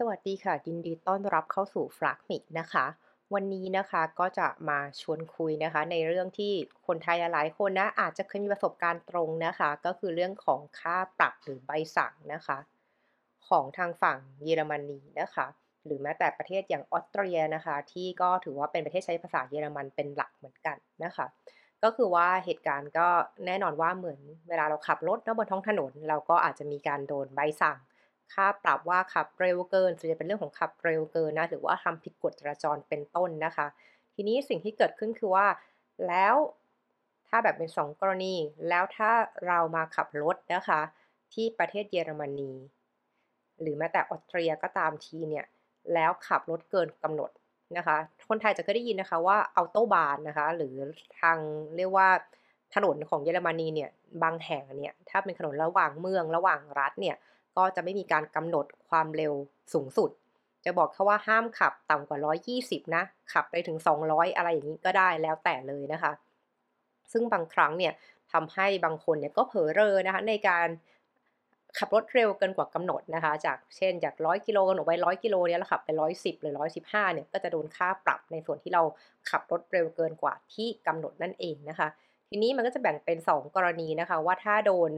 สวัสดีค่ะยินดีต้อนรับเข้าสู่ f l a g m i นะคะ วันนี้นะคะก็จะมาชวนคุยนะคะ ในเรื่องที่คนไทยหลายคนนะอาจจะเคยมีประสบการณ์ตรงนะคะ ก็คือเรื่องของค่าปรับหรือใบสั่งนะคะ ของทางฝั่งเยอรมนีนะคะ หรือแม้แต่ประเทศอย่างออสเตรียนะคะ ที่ก็ถือว่าเป็นประเทศใช้ภาษาเยอรมันเป็นหลักเหมือนกันนะคะ ก็คือว่าเหตุการณ์ก็แน่นอนว่าเหมือนเวลาเราขับรถนะบนท้องถนน เราก็อาจจะมีการโดนใบสั่ง ค่าปรับว่าขับเร็วเกินส่วนใหญ่เป็นเรื่องของขับเร็วเกินนะหรือว่าทำผิดกฎจราจรเป็นต้นนะคะ ทีนี้สิ่งที่เกิดขึ้นคือว่า แล้วถ้าแบบเป็นสองกรณี แล้วถ้าเรามาขับรถนะคะ ที่ประเทศเยอรมนี หรือแม้แต่ออสเตรียก็ตามทีเนี่ย แล้วขับรถเกินกำหนดนะคะ คนไทยจะเคยได้ยินนะคะว่าอัลโตบานนะคะ หรือทางเรียกว่าถนนของเยอรมนีเนี่ยบางแห่งเนี่ยถ้าเป็นถนนระหว่างเมืองระหว่างรัฐเนี่ย ก็จะไม่มีการกำหนดความเร็วสูงสุด จะบอกแค่ว่าห้ามขับต่ำกว่า 120 นะ ขับไปถึง 200 อะไรอย่างนี้ก็ได้แล้วแต่เลยนะคะ ซึ่งบางครั้งเนี่ยทำให้บางคนเนี่ยก็เผลอเรอนะคะในการขับรถเร็วเกินกว่ากำหนดนะคะ จากเช่นจาก 100 กิโลกำหนดไว้100 กิโลเนี่ยเราขับไป 110 หรือ 115 เนี่ยก็จะโดนค่าปรับในส่วนที่เราขับรถเร็วเกินกว่าที่กำหนดนั่นเองนะคะ ทีนี้มันก็จะแบ่งเป็น 2 กรณีนะคะ ว่าถ้าโดน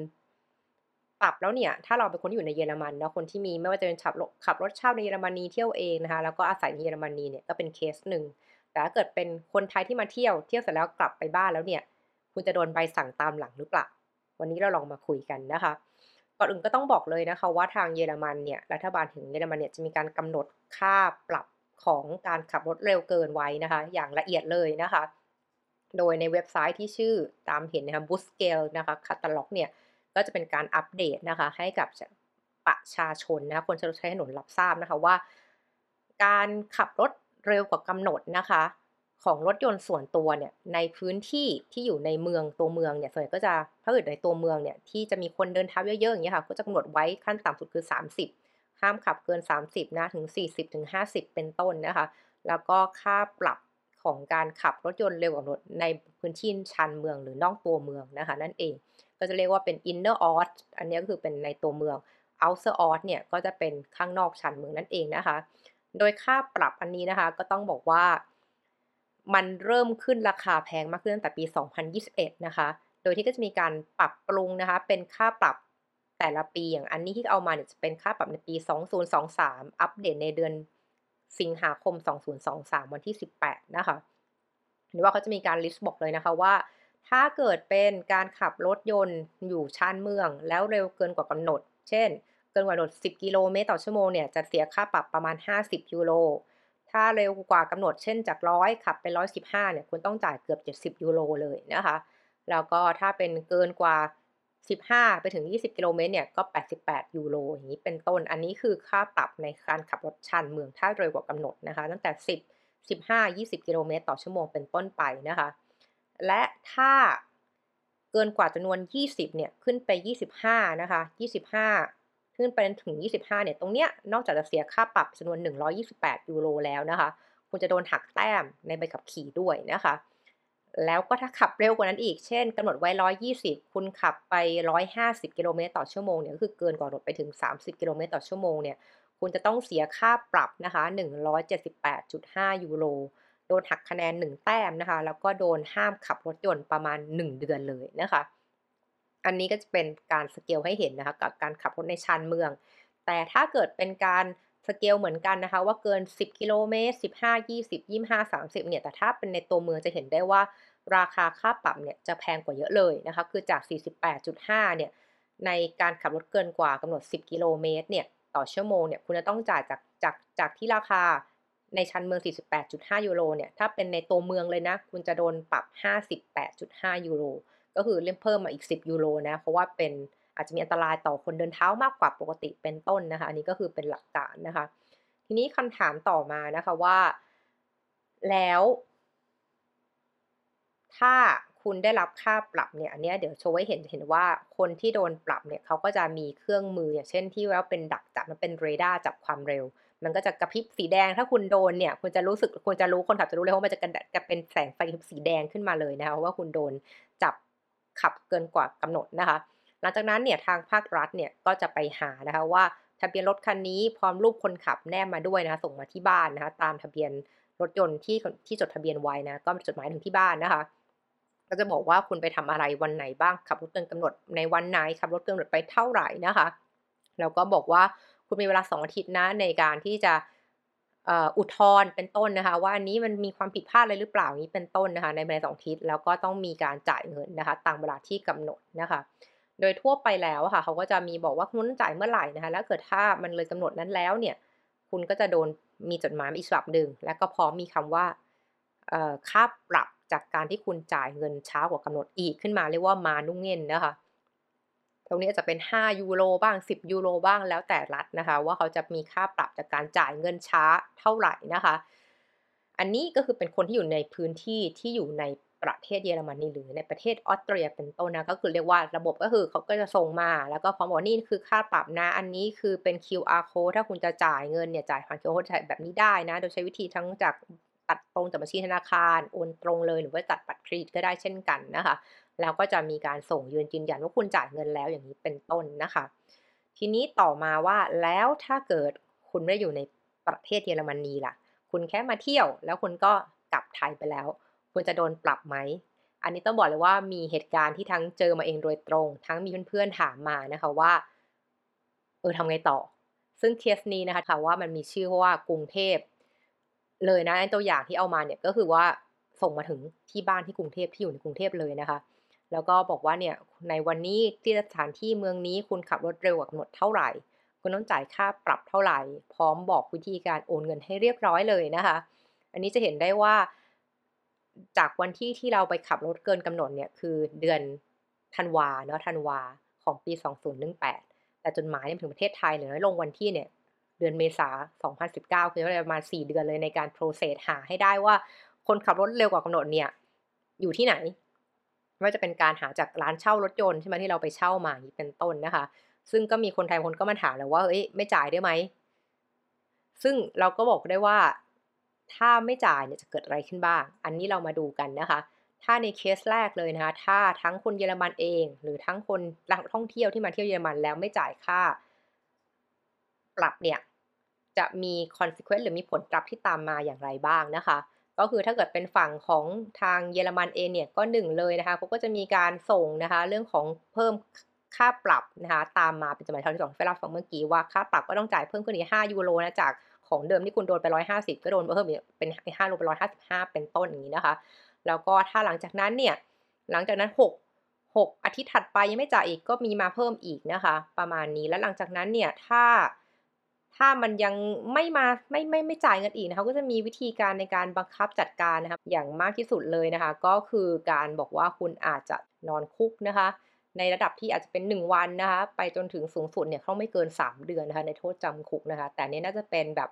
ปรับแล้วเนี่ยถ้าเราเป็นคนที่อยู่ในเยอรมันนะคนที่มีไม่ว่าจะเป็นขับรถขับรถเช่าในเยอรมนีเที่ยวเองนะคะแล้วก็อาศัยในเยอรมนีเนี่ยก็เป็นเคสหนึ่งแต่ถ้าเกิดเป็นคนไทยที่มาเที่ยวเที่ยวเสร็จแล้วกลับไปบ้านแล้วเนี่ย คุณจะโดนใบสั่งตามหลังหรือเปล่า วันนี้เราลองมาคุยกันนะคะก่อนอื่นก็ต้องบอกเลยนะคะว่าทางเยอรมันเนี่ยรัฐบาลถึงเยอรมันเนี่ยจะมีการกำหนดค่าปรับของการขับรถเร็วเกินไว้นะคะ อย่างละเอียดเลยนะคะ โดยในเว็บไซต์ที่ชื่อตามเห็นนะคะ b o o s c a l e นะคะคาตาล็อกเนี่ย ก็จะเป็นการอัปเดตนะคะ ให้กับประชาชนนะคนใช้ถนนรับทราบนะคะว่า การขับรถเร็วกว่ากำหนดนะคะ ของรถยนต์ส่วนตัวเนี่ยในพื้นที่ที่อยู่ในเมืองตัวเมืองเนี่ยส่วนใหญ่ก็จะถ้าเกิดในตัวเมืองเนี่ยที่จะมีคนเดินเท้าเยอะๆอย่างเงี้ยค่ะก็จะกำหนดไว้ขั้นต่ำสุดคือ 30 ห้ามขับเกิน 30 นะถึง 40ถึง50 เป็นต้นนะคะ แล้วก็ค่าปรับของการขับรถยนต์เร็วกว่ากำหนดในพื้นที่ชานเมืองหรือนอกตัวเมืองนะคะ นั่นเอง ก็จะเรียกว่าเป็น inner odd อันนี้ก็คือเป็นในตัวเมือง outer odd เนี่ยก็จะเป็นข้างนอกชานเมืองนั่นเองนะคะ โดยค่าปรับอันนี้นะคะก็ต้องบอกว่า มันเริ่มขึ้นราคาแพงมากขึ้นตั้งแต่ปี 2021 นะคะ โดยที่ก็จะมีการปรับปรุงนะคะ เป็นค่าปรับแต่ละปีอย่างอันนี้ที่เอามาเนี่ยจะเป็นค่าปรับในปี 2023 อัปเดตในเดือนสิงหาคม 2023 วันที่ 18 นะคะหรือว่าเขาจะมีการลิสต์บอกเลยนะคะว่า ถ้าเกิดเป็นการขับรถยนต์อยู่ชานเมือง แล้วเร็วเกินกว่ากำหนด เช่น เกินกว่ากำหนด 10 กิโลเมตรต่อชั่วโมงเนี่ยจะเสียค่าปรับประมาณ 50 ยูโร ถ้าเร็วกว่ากำหนด เช่นจาก100ขับไป 115เนี่ยคุณต้องจ่ายเกือบ 70 ยูโรเลยนะคะ แล้วก็ถ้าเป็นเกินกว่า 15 ไปถึง 20 กิโลเมตรเนี่ยก็ 88 ยูโรอย่างนี้เป็นต้น อันนี้คือค่าปรับในการขับรถชานเมืองถ้าเร็วกว่ากำหนดนะคะ ตั้งแต่ 10 15 20 กิโลเมตรต่อชั่วโมงเป็นต้นไปนะคะ และถ้าเกินกว่าจำนวน 20 เนี่ย ขึ้นไป 25 นะคะ 25 ขึ้นไปถึง 25 เนี่ย ตรงเนี้ย นอกจากจะเสียค่าปรับจำนวน 128 ยูโรแล้วนะคะ คุณจะโดนหักแต้มในใบขับขี่ด้วยนะคะ แล้วก็ถ้าขับเร็วกว่านั้นอีก เช่นกำหนดไว้ 120 คุณขับไป 150 กิโลเมตรต่อชั่วโมง เนี่ย ก็คือเกินกว่ากำหนดไปถึง 30 กิโลเมตรต่อชั่วโมง เนี่ย คุณจะต้องเสียค่าปรับนะคะ 178.5 ยูโร โดนหักคะแนน 1 แต้มนะคะ แล้วก็โดนห้ามขับรถยนต์ประมาณ 1 เดือนเลยนะคะ อันนี้ก็จะเป็นการสเกลให้เห็นนะคะ กับการขับรถในชานเมือง แต่ถ้าเกิดเป็นการสเกลเหมือนกันนะคะ ว่าเกิน 10 กิโลเมตร 15 20 25 30 เนี่ย แต่ถ้าเป็นในตัวเมืองจะเห็นได้ว่าราคาค่าปรับเนี่ยจะแพงกว่าเยอะเลยนะคะ คือจาก 48.5 เนี่ย ในการขับรถเกินกว่ากำหนด 10 กิโลเมตรเนี่ย ต่อชั่วโมงเนี่ย คุณจะต้องจ่ายจากจากจากที่ราคา ในชานเมือง 48.5 ยูโรเนี่ยถ้าเป็นในตัวเมืองเลยนะ คุณจะโดนปรับ 58.5 ยูโร ก็คือเล่มเพิ่มมาอีก 10 ยูโรนะ เพราะว่าเป็นอาจจะมีอันตรายต่อคนเดินเท้ามากกว่าปกติเป็นต้นนะคะ อันนี้ก็คือเป็นหลักการนะคะ ทีนี้คำถามต่อมานะคะว่า แล้ว ถ้าคุณได้รับค่าปรับเนี่ยอันนี้เดี๋ยวโชว์ให้เห็นเห็นว่าคนที่โดนปรับเนี่ยเขาก็จะมีเครื่องมืออย่างเช่นที่ว่าเป็นดักจับมันเป็นเรดาร์จับความเร็ว มันก็จะกระพริบสีแดง ถ้าคุณโดนเนี่ยคุณจะรู้สึกคุณจะรู้คนขับจะรู้เลยว่ามันจะกระเป็นแสงไฟสีแดงขึ้นมาเลยนะคะว่าคุณโดนจับขับเกินกว่ากำหนดนะคะ หลังจากนั้นเนี่ยทางภาครัฐเนี่ยก็จะไปหานะคะว่าทะเบียนรถคันนี้พร้อมรูปคนขับแนบมาด้วยนะคะส่งมาที่บ้านนะคะตามทะเบียนรถยนต์ที่ที่จดทะเบียนไว้นะก็จดหมายถึงที่บ้านนะคะก็จะบอกว่าคุณไปทำอะไรวันไหนบ้างขับรถเกินกำหนดในวันไหนขับรถเกินกำหนดไปเท่าไหร่นะคะแล้วก็บอกว่า คุณมีเวลา 2 อาทิตย์นะในการที่จะอุทธรณ์เป็นต้นนะคะ ว่าอันนี้มันมีความผิดพลาดอะไรหรือเปล่านี้เป็นต้นนะคะ ในภายในสองอาทิตย์แล้วก็ต้องมีการจ่ายเงินนะคะตามเวลาที่กำหนดนะคะ โดยทั่วไปแล้วค่ะเขาก็จะมีบอกว่าคุณต้องจ่ายเมื่อไหร่นะคะแล้วเกิดถ้ามันเลยกำหนดนั้นแล้วเนี่ย คุณก็จะโดนมีจดหมายอีกฉบับหนึ่งแล้วก็พร้อมมีคำว่าค่าปรับจากการที่คุณจ่ายเงินช้ากว่ากำหนดอีกขึ้นมาเรียกว่ามานุ่งเงินนะคะ ตรงนี้จะเป็น 5 ยูโรบ้าง 10 ยูโรบ้างแล้วแต่รัฐนะคะ ว่าเขาจะมีค่าปรับจากการจ่ายเงินช้าเท่าไหร่นะคะ อันนี้ก็คือเป็นคนที่อยู่ในพื้นที่ที่อยู่ในประเทศเยอรมนีหรือในประเทศออสเตรียเป็นต้นนะก็คือเรียกว่าระบบก็คือเขาก็จะส่งมา แล้วก็พร้อมบอกนี่คือค่าปรับนะ อันนี้คือเป็น QR code ถ้าคุณจะจ่ายเงินเนี่ยจ่ายผ่าน QR code แบบนี้ได้นะ โดยใช้วิธีทั้งจากตัดตรงจากบัญชีธนาคารโอนตรงเลยหรือว่าตัดบัตรเครดิตก็ได้เช่นกันนะคะ แล้วก็จะมีการส่งยืนยืนยันว่าคุณจ่ายเงินแล้วอย่างนี้เป็นต้นนะคะ ทีนี้ต่อมาว่าแล้วถ้าเกิดคุณไม่ได้อยู่ในประเทศเยอรมนีล่ะ คุณแค่มาเที่ยว แล้วคุณก็กลับไทยไปแล้ว คุณจะโดนปรับไหม อันนี้ต้องบอกเลยว่ามีเหตุการณ์ที่ทั้งเจอมาเองโดยตรง ทั้งมีเพื่อนๆถามมานะคะว่าเออทำไงต่อ ซึ่งเคสนี้นะคะถามว่ามันมีชื่อว่ากรุงเทพเลยนะตัวอย่างที่เอามาเนี่ยก็คือว่าส่งมาถึงที่บ้านที่กรุงเทพที่อยู่ในกรุงเทพเลยนะคะ แล้วก็บอกว่าเนี่ยในวันนี้ที่สถานที่เมืองนี้คุณขับรถเร็วกว่ากำหนดเท่าไหร่ คุณต้องจ่ายค่าปรับเท่าไหร่ พร้อมบอกวิธีการโอนเงินให้เรียบร้อยเลยนะคะ อันนี้จะเห็นได้ว่า จากวันที่ที่เราไปขับรถเกินกำหนดเนี่ยคือเดือนธันวาเนาะธันวาของปี 2018 แต่จดหมายถึงประเทศไทยเลยลงวันที่เนี่ยเดือนเมษา 2019 คือประมาณ 4 เดือนเลยในการโปรเซสหาให้ได้ว่า คนขับรถเร็วกว่ากำหนดเนี่ยอยู่ที่ไหน ว่าจะเป็นการหาจากร้านเช่ารถยนต์ใช่ไหมที่เราไปเช่ามาอย่างนี้เป็นต้นนะคะ ซึ่งก็มีคนไทยคนก็มาถามเลยว่าเอ้ยไม่จ่ายได้ไหมซึ่งเราก็บอกได้ว่า ถ้าไม่จ่ายเนี่ยจะเกิดอะไรขึ้นบ้าง อันนี้เรามาดูกันนะคะ ถ้าในเคสแรกเลยนะคะ ถ้าทั้งคนเยอรมันเอง หรือทั้งคนนักท่องเที่ยวที่มาเที่ยวเยอรมันแล้วไม่จ่ายค่า ปรับเนี่ยจะมี consequence หรือมีผลกลับที่ตามมาอย่างไรบ้างนะคะ ก็คือถ้าเกิดเป็นฝั่งของทางเยอรมันเองเนี่ยก็หนึ่งเลยนะคะเขาก็จะมีการส่งนะคะเรื่องของเพิ่มค่าปรับนะคะตามมาเป็นจำนวนเท่าที่สองเฟลาฟังเมื่อกี้ว่าค่าปรับก็ต้องจ่ายเพิ่มขึ้นอีก5ยูโรนะจากของเดิมที่คุณโดนไป 150 ก็โดนเพิ่มเป็น5ยูโรเป็น155 เป็นต้นอย่างนี้นะคะ แล้วก็ถ้าหลังจากนั้นเนี่ยหลังจากนั้น 6 6 อาทิตย์ถัดไปยังไม่จ่ายอีกก็มีมาเพิ่มอีกนะคะ ประมาณนี้แล้วหลังจากนั้นเนี่ยถ้า ถ้ามันยังไม่มาไม่ไม่ไม่จ่ายเงินอีกนะคะก็จะมีวิธีการในการบังคับจัดการนะครับอย่างมากที่สุดเลยนะคะ ก็คือการบอกว่าคุณอาจจะนอนคุกนะคะ ในระดับที่อาจจะเป็น 1 วันนะคะ ไปจนถึงสูงสุดเนี่ยเขาไม่เกิน 3 เดือนนะคะ ในโทษจำคุกนะคะ แต่นี้น่าจะเป็นแบบ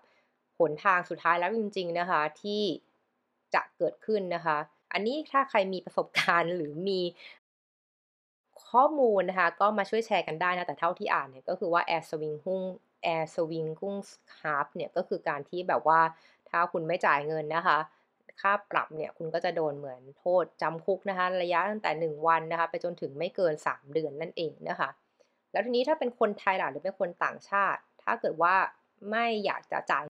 หนทางสุดท้ายแล้วจริง ๆนะคะ ที่จะเกิดขึ้นนะคะ อันนี้ถ้าใครมีประสบการณ์หรือมีข้อมูลนะคะ ก็มาช่วยแชร์กันได้นะ แต่เท่าที่อ่านเนี่ยก็คือว่าแอร์สวิงหุ้ง Air Swing กุ้ง Half เนี่ยก็คือการที่แบบว่าถ้าคุณไม่จ่ายเงินนะคะ ค่าปรับเนี่ยคุณก็จะโดนเหมือนโทษจำคุกนะคะ ระยะตั้งแต่ 1 วันนะคะ ไปจนถึงไม่เกิน 3 เดือนนั่นเองนะคะ แล้วทีนี้ถ้าเป็นคนไทยหรือเป็นคนต่างชาติ ถ้าเกิดว่าไม่อยากจะจ่าย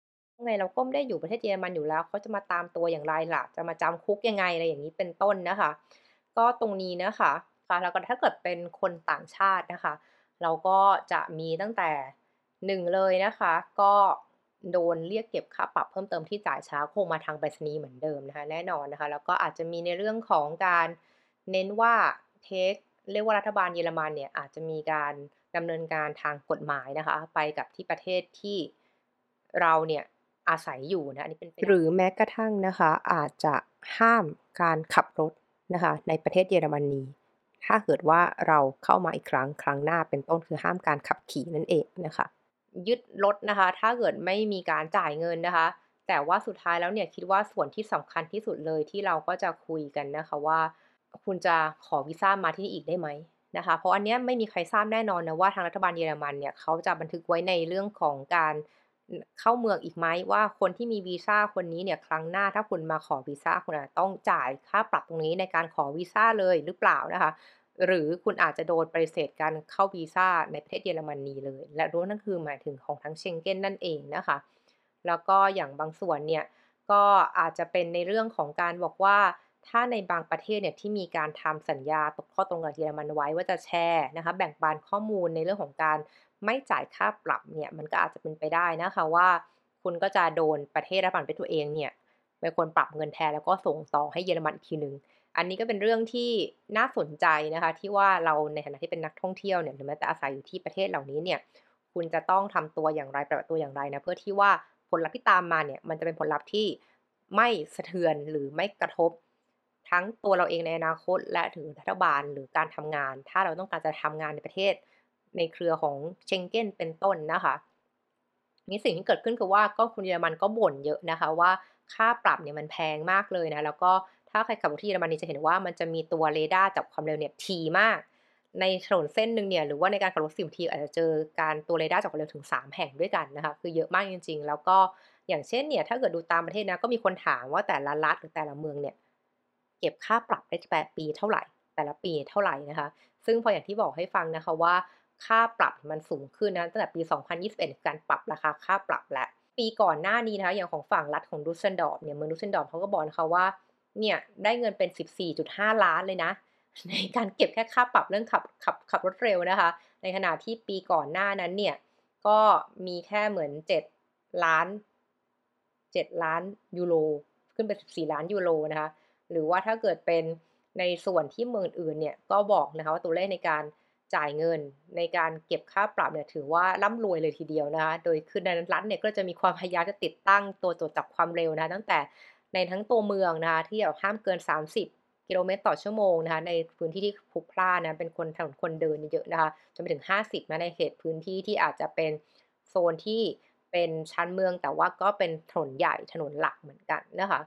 ไงเราก็ไม่ได้อยู่ประเทศเยอรมันอยู่แล้วเขาจะมาตามตัวอย่างไรล่ะ จะมาจำคุกยังไงอะไรอย่างนี้เป็นต้นนะคะ ก็ตรงนี้นะคะแล้วก็ถ้าเกิดเป็นคนต่างชาตินะคะ เราก็จะมีตั้งแต่ หนึ่งเลยนะคะ ก็โดนเรียกเก็บค่าปรับเพิ่มเติมที่จ่ายช้าคงมาทางไปรษณีย์เหมือนเดิมนะคะแน่นอนนะคะ แล้วก็อาจจะมีในเรื่องของการเน้นว่าเทคเรียกว่ารัฐบาลเยอรมันเนี่ยอาจจะมีการดำเนินการทางกฎหมายนะคะ ไปกับที่ประเทศที่เราเนี่ยอาศัยอยู่นะอันนี้เป็นหรือแม้กระทั่งนะคะ อาจจะห้ามการขับรถนะคะ ในประเทศเยอรมนีถ้าเกิดว่าเราเข้ามาอีกครั้งครั้งหน้าเป็นต้นคือห้ามการขับขี่นั่นเองนะคะ ยึดรถนะคะ ถ้าเกิดไม่มีการจ่ายเงินนะคะ แต่ว่าสุดท้ายแล้วเนี่ยคิดว่าส่วนที่สำคัญที่สุดเลยที่เราก็จะคุยกันนะคะว่า คุณจะขอวีซ่ามาที่นี่อีกได้ไหมนะคะ เพราะอันนี้ไม่มีใครทราบแน่นอนนะว่าทางรัฐบาลเยอรมันเนี่ยเขาจะบันทึกไว้ในเรื่องของการเข้าเมืองอีกไหมว่าคนที่มีวีซ่าคนนี้เนี่ยครั้งหน้าถ้าคุณมาขอวีซ่าคุณต้องจ่ายค่าปรับตรงนี้ในการขอวีซ่าเลยหรือเปล่านะคะ หรือคุณอาจจะโดนปฏิเสธการเข้าวีซ่าในประเทศเยอรมนีเลย และรู้นั่นคือหมายถึงของทั้ง Schengen นั่นเองนะคะ แล้วก็อย่างบางส่วนเนี่ยก็อาจจะเป็นในเรื่องของการบอกว่าถ้าในบางประเทศเนี่ยที่มีการทำสัญญาตกข้อตรงกับเยอรมันไว้ว่าจะแชร์นะคะแบ่งปันข้อมูลในเรื่องของการไม่จ่ายค่าปรับเนี่ยมันก็อาจจะเป็นไปได้นะคะว่า คุณก็จะโดนประเทศรัฐบาลประเทศตัวเองเนี่ยเป็นคนปรับเงินแทนแล้วก็ส่งต่อให้เยอรมันอีกทีหนึ่ง อันนี้ก็เป็นเรื่องที่น่าสนใจนะคะ ที่ว่าเราในฐานะที่เป็นนักท่องเที่ยวเนี่ยหรือแม้แต่อาศัยอยู่ที่ประเทศเหล่านี้เนี่ย คุณจะต้องทำตัวอย่างไรปฏิบัติตัวอย่างไรนะเพื่อที่ว่าผลลัพธ์ที่ตามมาเนี่ย มันจะเป็นผลลัพธ์ที่ไม่สะเทือนหรือไม่กระทบ ทั้งตัวเราเองในอนาคต และถึงรัฐบาลหรือการทำงาน ถ้าเราต้องการจะทำงานในประเทศ ในเครือของ Schengen เป็นต้นนะคะนี่สิ่งที่เกิดขึ้นคือว่าก็คนเยอรมันก็บ่นเยอะนะคะว่าค่าปรับเนี่ยมันแพงมากเลยนะแล้วก็ ถ้าใครขับรถที่เยอรมนีจะเห็นว่ามันจะมีตัวเรดาร์จับความเร็วเนี่ยถี่มาก ในถนนเส้นหนึ่งเนี่ยหรือว่าในการขับรถสิบทีอาจจะเจอการตัวเรดาร์จับความเร็วถึง 3 แห่งด้วยกันนะคะคือเยอะมากจริง ๆ แล้วก็อย่างเช่นเนี่ยถ้าเกิดดูตามประเทศนะก็มีคนถามว่าแต่ละรัฐหรือแต่ละเมืองเนี่ยเก็บค่าปรับได้แต่ปีเท่าไหร่ แต่ละปีเท่าไหร่นะคะ ซึ่งพออย่างที่บอกให้ฟังนะคะว่าค่าปรับมันสูงขึ้นนะตั้งแต่ปี 2021 การปรับราคาค่าปรับและ ปีก่อนหน้านี้นะคะอย่างของฝั่งรัฐของดุสเซลดอร์ฟเนี่ยเมืองดุสเซลดอร์ฟเขาก็บอกนะคะว่า เนี่ยได้เงินเป็น 14.5 ล้านเลยนะ ในการเก็บแค่ค่าปรับเรื่องขับขับขับรถเร็วนะคะ ในขณะที่ปีก่อนหน้านั้นเนี่ยก็มีแค่เหมือน 7 ล้าน 7 ล้านยูโรขึ้นเป็น 14 ล้านยูโรนะคะ หรือว่าถ้าเกิดเป็นในส่วนที่เมืองอื่นเนี่ยก็บอกนะคะว่าตัวเลขในการจ่ายเงินในการเก็บค่าปรับเนี่ยถือว่าร่ำรวยเลยทีเดียวนะคะ โดยคือในรัฐเนี่ยก็จะมีความพยายามจะติดตั้งตัวตรวจจับความเร็วนะะตั้งแต่ ในทั้งตัวเมืองนะคะที่แบบห้ามเกิน 30 กิโลเมตรต่อชั่วโมงนะคะในพื้นที่ที่พลุกพล่านนะเป็นคนถนนคนเดินเยอะนะคะจนไปถึง 50นะในเขตพื้นที่ที่อาจจะเป็นโซนที่เป็นชั้นเมืองแต่ว่าก็เป็นถนนใหญ่ถนนหลักเหมือนกันนะคะ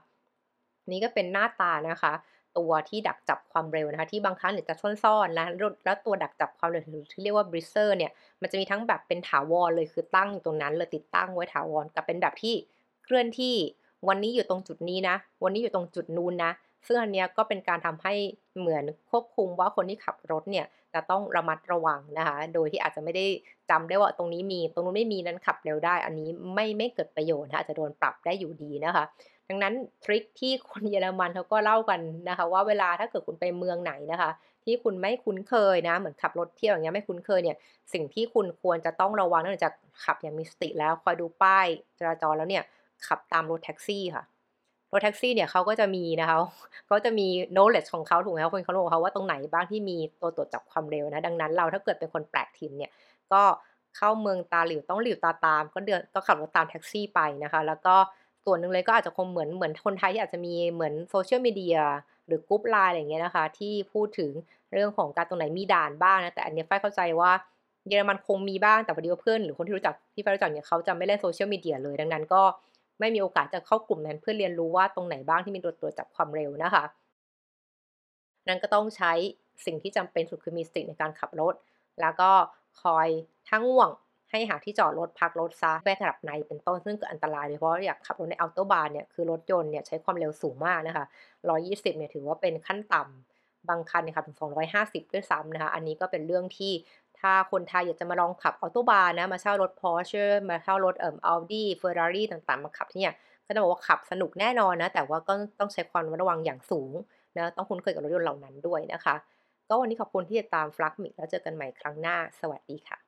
นี่ก็เป็นหน้าตานะคะ ตัวที่ดักจับความเร็วนะคะที่บางครั้งเนี่ยจะซ่อนๆนะแล้วตัวดักจับความเร็วที่เรียกว่าบริเซอร์เนี่ยมันจะมีทั้งแบบเป็นถาวรเลยคือตั้งอยู่ตรงนั้นเลยติดตั้งไว้ถาวรกับเป็นแบบที่เคลื่อนที่ วันนี้อยู่ตรงจุดนี้นะ วันนี้อยู่ตรงจุดนู้นนะ ซึ่งอันนี้ก็เป็นการทำให้เหมือนควบคุมว่าคนที่ขับรถเนี่ยจะต้องระมัดระวังนะคะ โดยที่อาจจะไม่ได้จำได้ว่าตรงนี้มี ตรงนู้นไม่มีนั้นขับเร็วได้ อันนี้ไม่ไม่เกิดประโยชน์นะอาจจะโดนปรับได้อยู่ดีนะคะ ดังนั้นทริคที่คนเยอรมันเขาก็เล่ากันนะคะ ว่าเวลาถ้าเกิดคุณไปเมืองไหนนะคะ ที่คุณไม่คุ้นเคยนะ เหมือนขับรถเที่ยวอย่างเงี้ยไม่คุ้นเคยเนี่ยสิ่งที่คุณควรจะต้องระวังนอกจากขับอย่างมีสติแล้วคอยดูป้ายจราจรแล้วเนี่ย ขับตามรถแท็กซี่ค่ะ รถแท็กซี่เนี่ยเขาก็จะมีนะคะเขาจะมี knowledge ของเขาถูกไหมคะคนเขารู้เขาว่าตรงไหนบ้างที่มีตัวตรวจจับความเร็วนะ ดังนั้นเราถ้าเกิดเป็นคนแปลกถิ่นเนี่ย ก็เข้าเมืองตาหลิ่วต้องหลิ่วตาตาม ก็เดินก็ขับรถตามแท็กซี่ไปนะคะ แล้วก็ส่วนหนึ่งเลยก็อาจจะคงเหมือนเหมือนคนไทยที่อาจจะมีเหมือนโซเชียลมีเดียหรือกรุ๊ปไลน์อะไรอย่างเงี้ยนะคะ ที่พูดถึงเรื่องของการตรงไหนมีด่านบ้างนะแต่อันนี้ฝ้ายเข้าใจว่าเยอรมันคงมีบ้างแต่พอดีว่าเพื่อนหรือคนที่รู้จักที่ฝ้ายรู้จักเนี่ยเขาจะไม่เล่นโซเชียลมีเดียเลยดังนั้นก็ ไม่มีโอกาสจะเข้ากลุ่มนั้นเพื่อเรียนรู้ว่าตรงไหนบ้างที่มีตัวตรวจจับความเร็วนะคะ นั้นก็ต้องใช้สิ่งที่จำเป็นสุดคือมีสติในการขับรถ แล้วก็คอยทั้งง่วงให้หาที่จอดรถพักรถซะแวกระดับในเป็นต้นซึ่งเกิดอันตรายเลยเพราะอยากขับรถในอัลโตบานเนี่ยคือรถยนต์เนี่ยใช้ความเร็วสูงมากนะคะ 120 เนี่ยถือว่าเป็นขั้นต่ำบางคันเนี่ยขับถึง 250 ด้วยซ้ำนะคะ อันนี้ก็เป็นเรื่องที่ ถ้าคนไทยอยากจะมาลองขับออโตบานนะ มาเช่ารถพอร์เช่มาเช่ารถเอ่อ Audi Ferrari ต่างๆ มาขับที่เนี่ยก็จะบอกว่าขับสนุกแน่นอนนะ แต่ว่าก็ต้องใช้ความระวังอย่างสูงนะ ต้องคุ้นเคยกับรถยนต์เหล่านั้นด้วยนะคะ ก็วันนี้ขอบคุณที่ติดตามฟลักมิกแล้วเจอกันใหม่ครั้งหน้า สวัสดีค่ะ